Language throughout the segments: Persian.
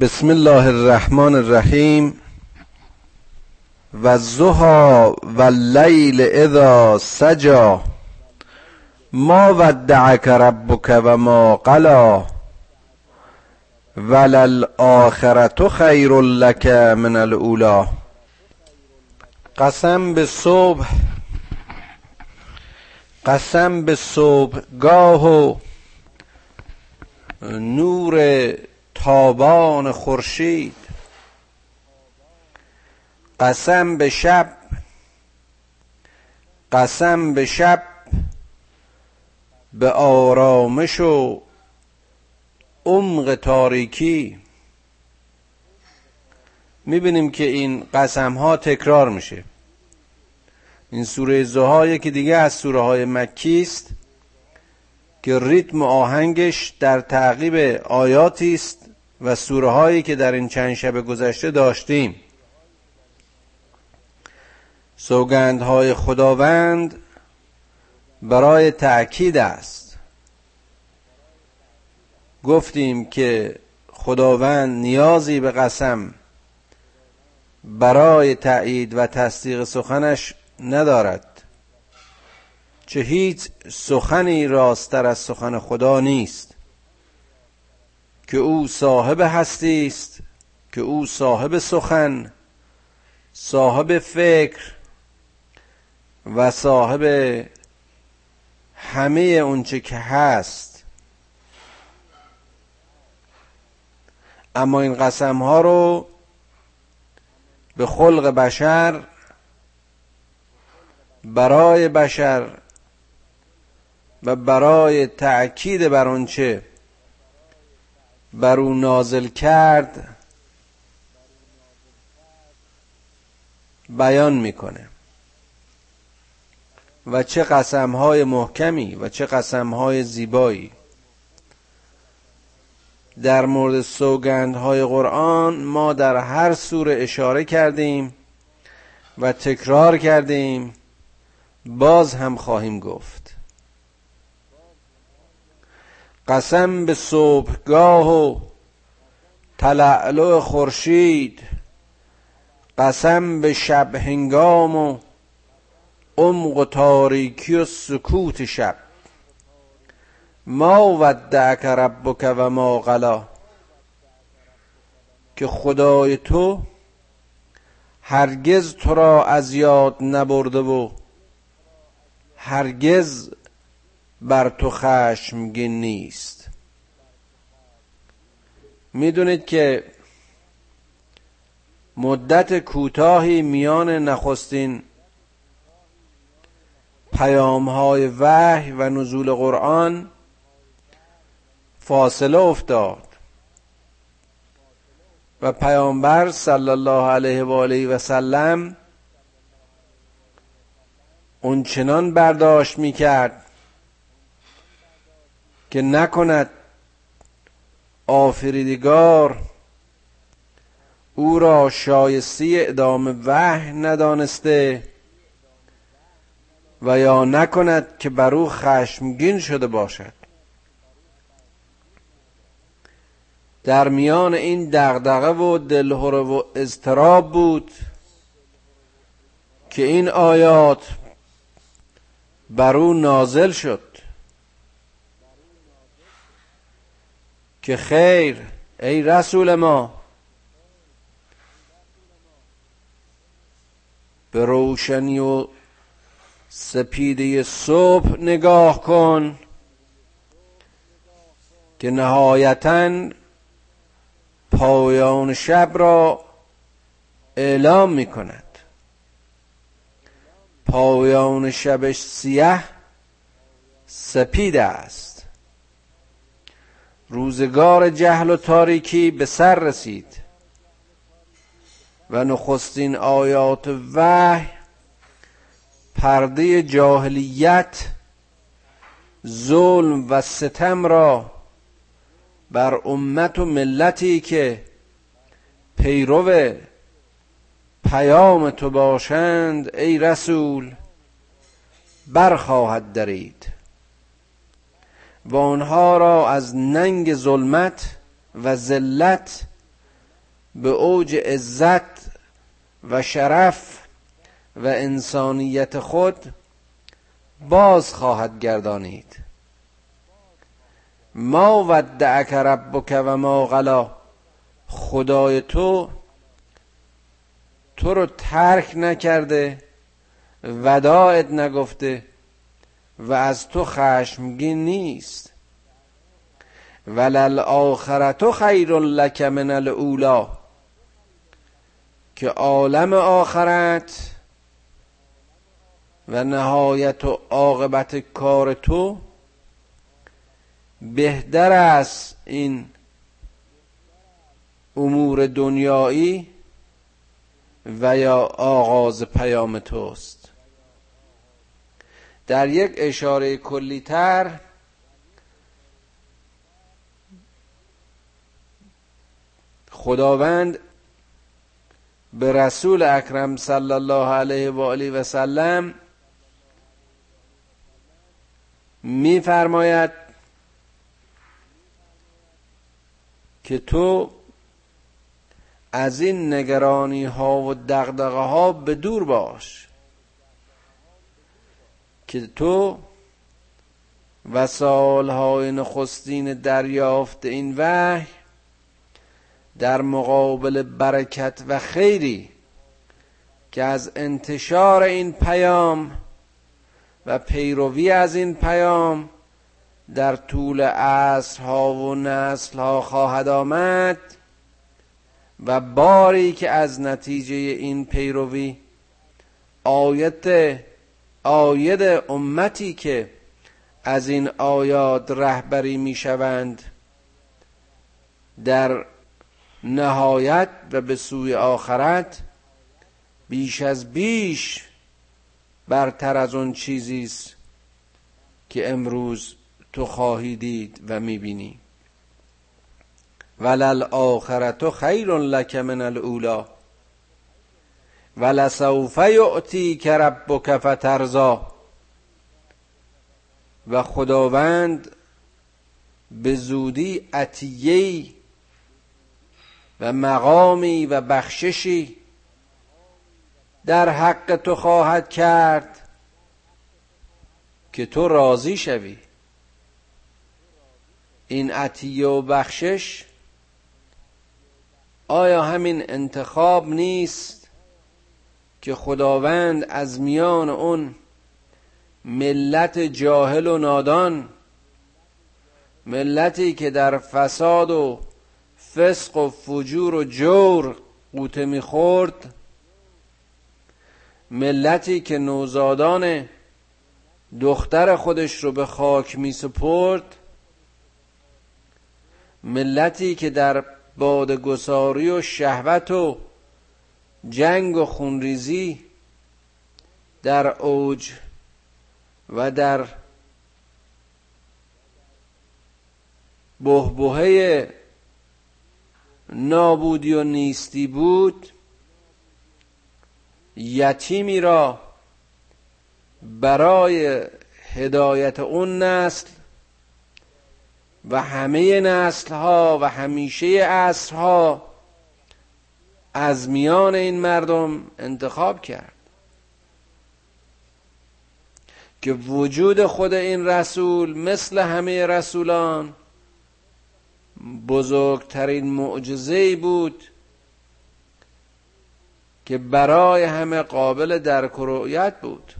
بسم الله الرحمن الرحیم و زها و لیل اذا سجا ما ودعک ربک و ما قلا وللآخرة خیر لک من الاولا قسم به صبح قسم به صبحگاه و نور تابان خورشید. قسم به شب قسم به شب به آرامش و عمق تاریکی. می‌بینیم که این قسم ها تکرار میشه. این سوره زها که دیگه از سوره های مکی است که ریتم آهنگش در تعقیب آیاتی است. و سوره هایی که در این چند شب گذشته داشتیم. سوگندهای خداوند برای تأکید است. گفتیم که خداوند نیازی به قسم برای تایید و تصدیق سخنش ندارد. چه هیچ سخنی راستر از سخن خدا نیست. که او صاحب هستی است که او صاحب سخن صاحب فکر و صاحب همه اونچه که هست. اما این قسم ها رو به خلق بشر برای بشر و برای تأکید بر آنچه بر او نازل کرد بیان می‌کنه. و چه قسم های محکمی و چه قسم های زیبایی. در مورد سوگند های قرآن ما در هر سوره اشاره کردیم و تکرار کردیم باز هم خواهیم گفت. قسم به صبحگاه و تلعلو خورشید قسم به شب هنگام و عمق و تاریکی و سکوت شب. ما ودعک ربک و ما قلا که خدای تو هرگز تو را از یاد نبرده و هرگز بر تو خشمگین نیست. می‌دونید که مدت کوتاهی میان نخستین پیام های وحی و نزول قرآن فاصله افتاد و پیامبر صلی الله علیه و آله و سلم اونچنان برداشت می‌کرد که نکند آفریدگار او را شایسته اعدام وحی ندانسته و یا نکند که بر او خشمگین شده باشد. در میان این دغدغه و دلهره و اضطراب بود که این آیات بر او نازل شد. که خیر ای رسول ما. به روشنی و سپیده صبح نگاه کن که نهایتا پایان شب را اعلام می کند. پایان شبش سیه سپید است. روزگار جهل و تاریکی به سر رسید و نخستین آیات وحی پرده جاهلیت ظلم و ستم را بر امت و ملتی که پیرو پیام تو باشند ای رسول برخواهد درید. و آنها را از ننگ ظلمت و ذلت به اوج عزت و شرف و انسانیت خود باز خواهد گردانید. ما ودعک ربک و ما غلا. خدای تو تو رو ترک نکرده وداعت نگفته. و از تو خشمگین نیست. ولل آخرت خیر لک من الاولا که عالم آخرت و نهایت و عاقبت کار تو بهتر است این امور دنیایی و یا آغاز پیام توست. در یک اشاره کلیتر خداوند به رسول اکرم صلی الله علیه و آله و سلم میفرماید که تو از این نگرانی ها و دغدغه ها به دور باش. که تو و سالهای نخستین دریافت این وحی در مقابل برکت و خیری که از انتشار این پیام و پیروی از این پیام در طول عصرها و نسلها خواهد آمد و باری که از نتیجه این پیروی آیت آید امتی که از این آیات رهبری می شوند در نهایت و به سوی آخرت بیش از بیش برتر از اون چیزی است که امروز تو خواهی دید و می‌بینی. ولل آخرت خیر لک من الاولا ولسوف یعطیک ربک فترزا و خداوند به زودی عطیه و مقامی و بخششی در حق تو خواهد کرد که تو راضی شوی. این عطیه و بخشش آیا همین انتخاب نیست که خداوند از میان اون ملت جاهل و نادان ملتی که در فساد و فسق و فجور و جور قوطه می‌خورد ملتی که نوزادان دختر خودش رو به خاک می سپرد ملتی که در بادگساری و شهوت و جنگ و خونریزی در اوج و در بهبهه نابودی و نیستی بود یتیمی را برای هدایت اون نسل و همه نسل ها و همیشه عصر ها از میان این مردم انتخاب کرد که وجود خود این رسول مثل همه رسولان بزرگترین معجزه بود که برای همه قابل درک و رؤیت بود.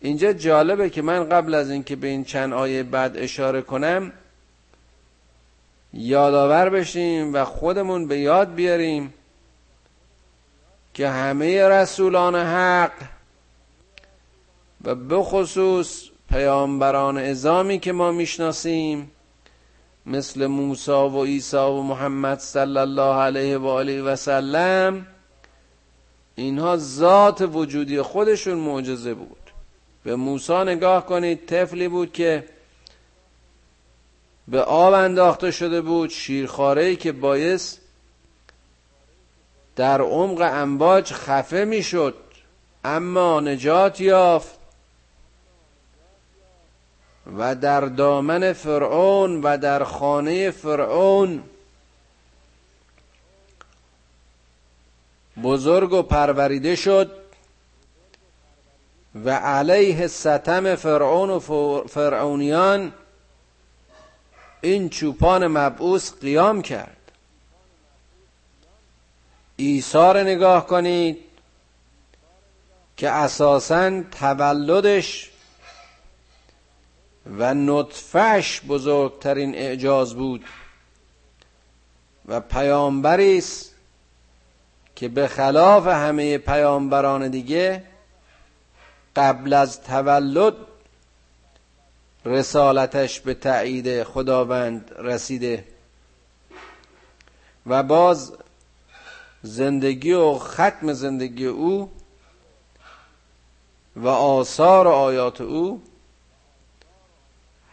اینجا جالبه که من قبل از اینکه به این چند آیه بعد اشاره کنم یادآور بشیم و خودمون به یاد بیاریم که همه رسولان حق و بخصوص پیامبران ازامی که ما می‌شناسیم مثل موسی و عیسی و محمد صلی الله علیه و آله و سلم اینها ذات وجودی خودشون معجزه بود. به موسی نگاه کنید طفلی بود که به آب انداخته شده بود شیرخواری که بایست در عمق انباج خفه می‌شد اما نجات یافت و در دامن فرعون و در خانه فرعون بزرگ و پروریده شد و علیه ستم فرعون و فرعونیان این چوپان مبعوث قیام کرد. ایثار نگاه کنید که اساسا تولدش و نطفش بزرگترین اعجاز بود و پیامبری است که به خلاف همه پیامبران دیگه قبل از تولد رسالتش به تایید خداوند رسیده. و باز زندگی و ختم زندگی او و آثار آیات او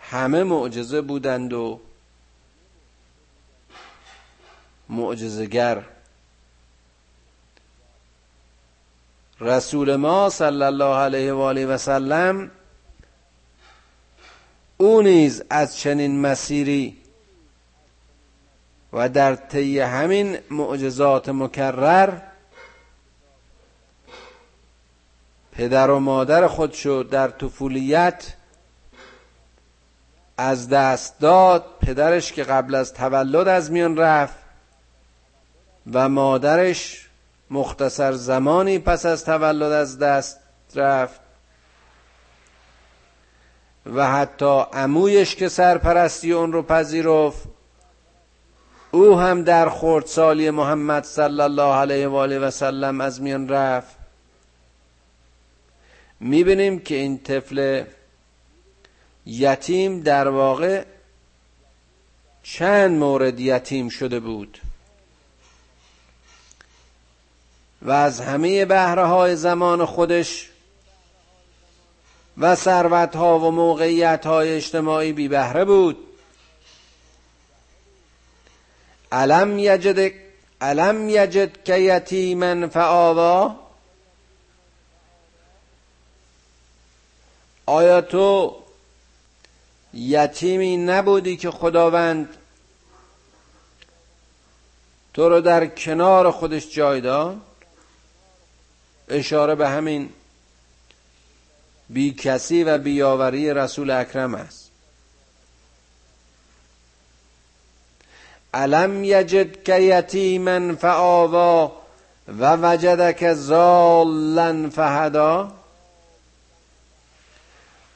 همه معجزه بودند و معجزگر رسول ما صلی الله علیه و آله و سلم او نیز از چنین مسیری و در طی همین معجزات مکرر پدر و مادر خودشو در طفولیت از دست داد. پدرش که قبل از تولد از میان رفت و مادرش مختصر زمانی پس از تولد از دست رفت. و حتی عمویش که سرپرستی اون رو پذیرفت او هم در خردسالی محمد صلی الله علیه و آله و سلم از میان رفت. می‌بینیم که این طفل یتیم در واقع چند مورد یتیم شده بود. و از همه بهره های زمان خودش و ثروت ها و موقعیت های اجتماعی بی بهره بود. علم یجد علم یجد که یتیما فآوا؟ آیا تو یتیمی نبودی که خداوند تو رو در کنار خودش جای داد؟ اشاره به همین بی کسی و بیاوری رسول اکرم است. علم یجد که یتیما فآوا و وجدک زالا فهدا؟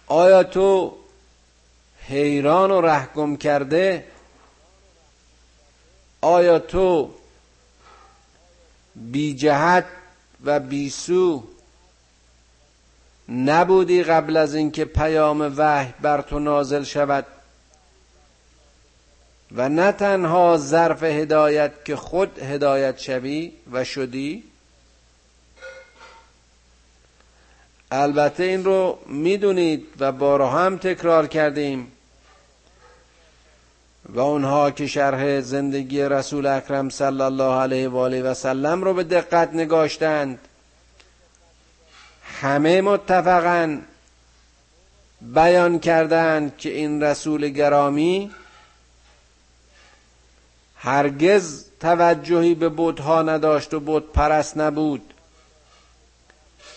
آیا تو حیران و رحگم کرده؟ آیا تو بی جهت و بی سو نبودی قبل از اینکه پیام وحی بر تو نازل شود و نه تنها ظرف هدایت که خود هدایت شوی و شدی البته این رو می‌دونید و بارها هم تکرار کردیم و اونها که شرح زندگی رسول اکرم صلی الله علیه و آله و سلم رو به دقت نگاشتند. همه متفقا بیان کردند که این رسول گرامی هرگز توجهی به بودها نداشت و بود پرست نبود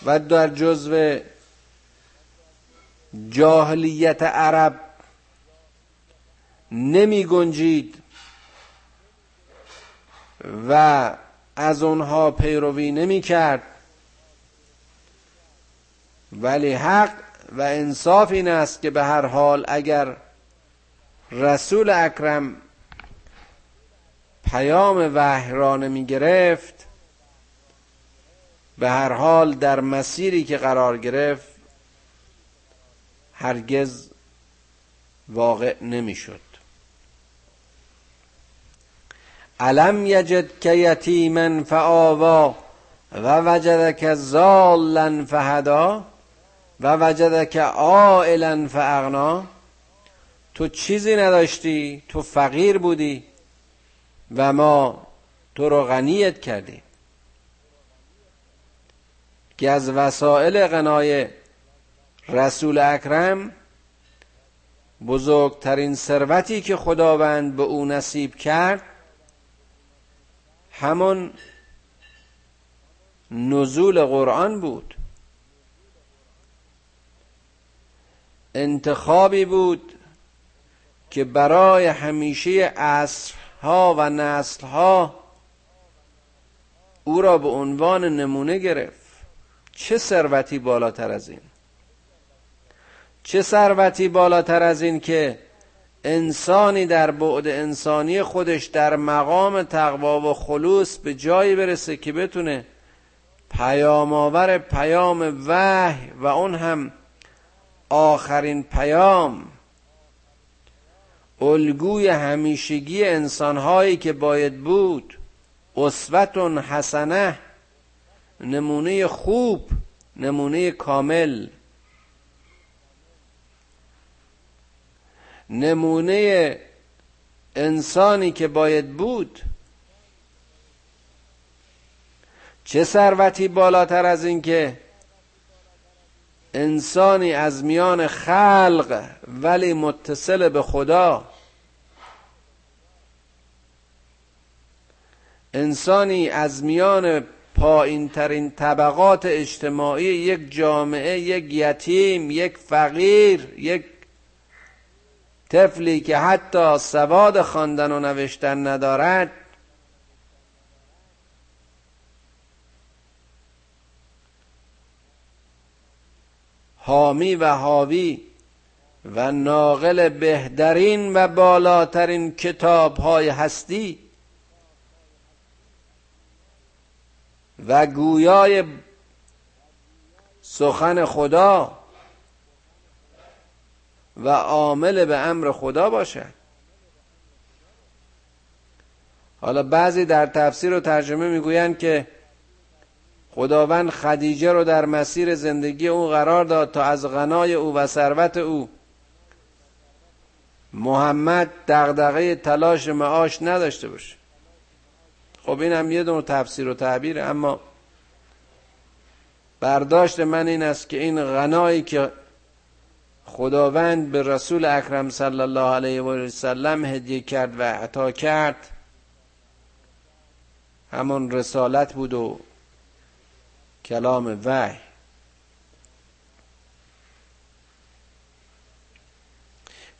و در جزو جاهلیت عرب نمی گنجید و از اونها پیروی نمی کرد. ولی حق و انصاف این است که به هر حال اگر رسول اکرم پیام وحی را نمی گرفت به هر حال در مسیری که قرار گرفت هرگز واقع نمی‌شد. علم یجد که یتیما فآوا و وجدک زالا فهدا؟ و وجدک عائلا فاغنا. تو چیزی نداشتی تو فقیر بودی و ما تو رو غنیت کردیم. که از وسایل غنای رسول اکرم بزرگترین ثروتی که خداوند به او نصیب کرد همون نزول قرآن بود. انتخابی بود که برای همیشه عصرها و نسلها او را به عنوان نمونه گرفت. چه ثروتی بالاتر از این؟ چه ثروتی بالاتر از این که انسانی در بعد انسانی خودش در مقام تقوا و خلوص به جایی برسه که بتونه پیام آور پیام وحی و اون هم آخرین پیام. الگوی همیشگی انسانهایی که باید بود اسوت حسنه نمونه خوب نمونه کامل. نمونه انسانی که باید بود. چه ثروتی بالاتر از این که انسانی از میان خلق ولی متصل به خدا. انسانی از میان پایین ترین طبقات اجتماعی یک جامعه یک یتیم یک فقیر یک طفلی که حتی سواد خواندن و نوشتن ندارد حامی و حاوی و ناقل بهترین و بالاترین کتاب های هستی و گویای سخن خدا و عامل به امر خدا باشد حالا بعضی در تفسیر و ترجمه می‌گویند که خداوند خدیجه رو در مسیر زندگی او قرار داد تا از غنای او و ثروت او محمد دغدغه تلاش معاش نداشته باشه. خب این هم یه دونه تفسیر و تعبیر اما برداشت من این است که این غنایی که خداوند به رسول اکرم صلی الله علیه و سلم هدیه کرد و عطا کرد همون رسالت بود و کلام وحی.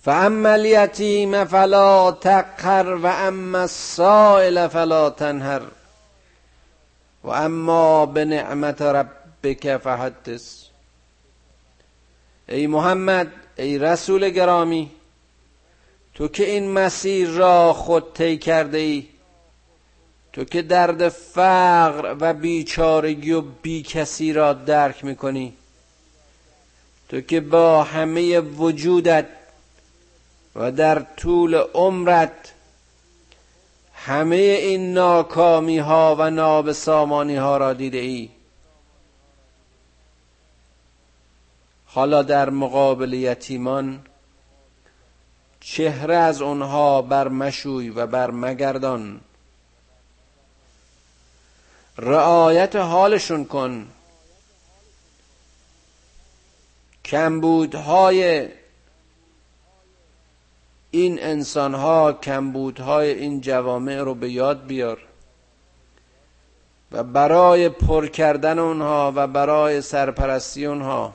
فاما الیتیم فلا تقهر و اما السائل فلا تنهر. و اما به نعمت ربک فحدث. ای محمد ای رسول گرامی تو که این مسیر را خود طی کرده ای تو که درد فقر و بیچارگی و بی کسی را درک می‌کنی. تو که با همه وجودت و در طول عمرت همه این ناکامی ها و نابسامانی ها را دیده ای. حالا در مقابل یتیمان چهره از آنها بر مشوی و بر مگردان رعایت حالشون کن. کمبودهای این انسانها کمبودهای این جوامع رو به یاد بیار و برای پر کردن اونها و برای سرپرستی اونها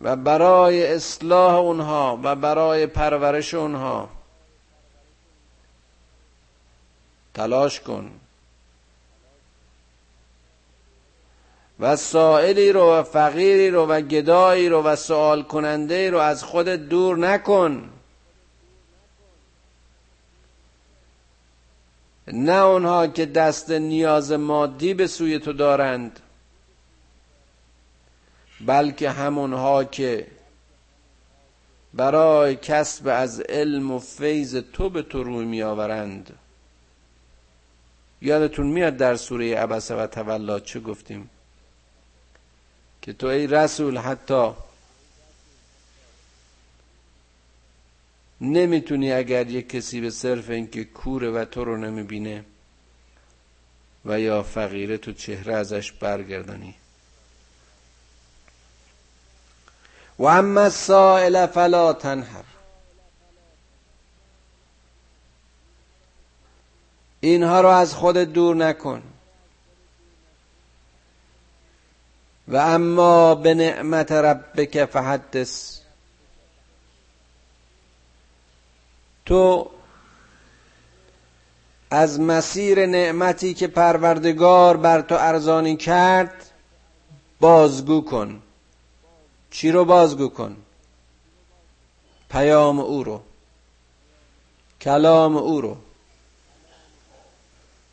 و برای اصلاح اونها و برای پرورش اونها تلاش کن. و سائلی رو و فقیری رو و گدایی رو و سوال کننده رو از خودت دور نکن. نه اونها که دست نیاز مادی به سوی تو دارند بلکه همونها که برای کسب از علم و فیض تو به تو روی می آورند. یادتون میاد در سوره عبسه و تولا چه گفتیم؟ که تو ای رسول حتی نمی‌تونی اگر یک کسی به صرف اینکه کوره و تو رو نمی‌بینه و یا فقیره تو چهره ازش برگردانی. و اما السائل فلا تنهر اینها رو از خود دور نکن. و اما به نعمت ربک فحدث. تو از مسیر نعمتی که پروردگار بر تو ارزانی کرد بازگو کن. چی رو بازگو کن؟ پیام او رو. کلام او رو.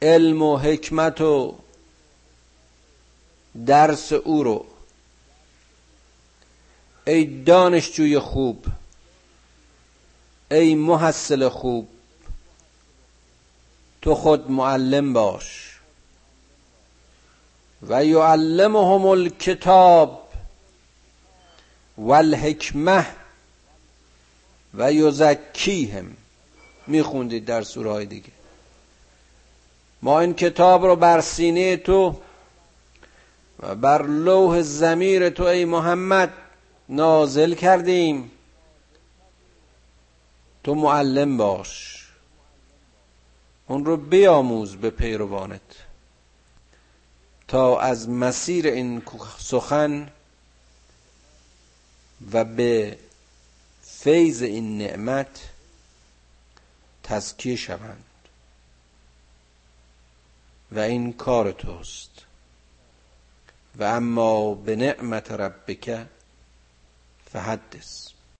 علم و حکمت و درس او رو. ای دانشجوی خوب ای محصل خوب تو خود معلم باش. و یعلمهم الکتاب والحکمه و یزکیهم. میخوندید در سوره های دیگه. ما این کتاب رو بر سینه تو بر لوح زمیر تو ای محمد نازل کردیم. تو معلم باش. اون رو بیاموز به پیروانت. تا از مسیر این سخن و به فیض این نعمت تزکیه شوند. و این کار توست. و اما به نعمت ربک فحدث.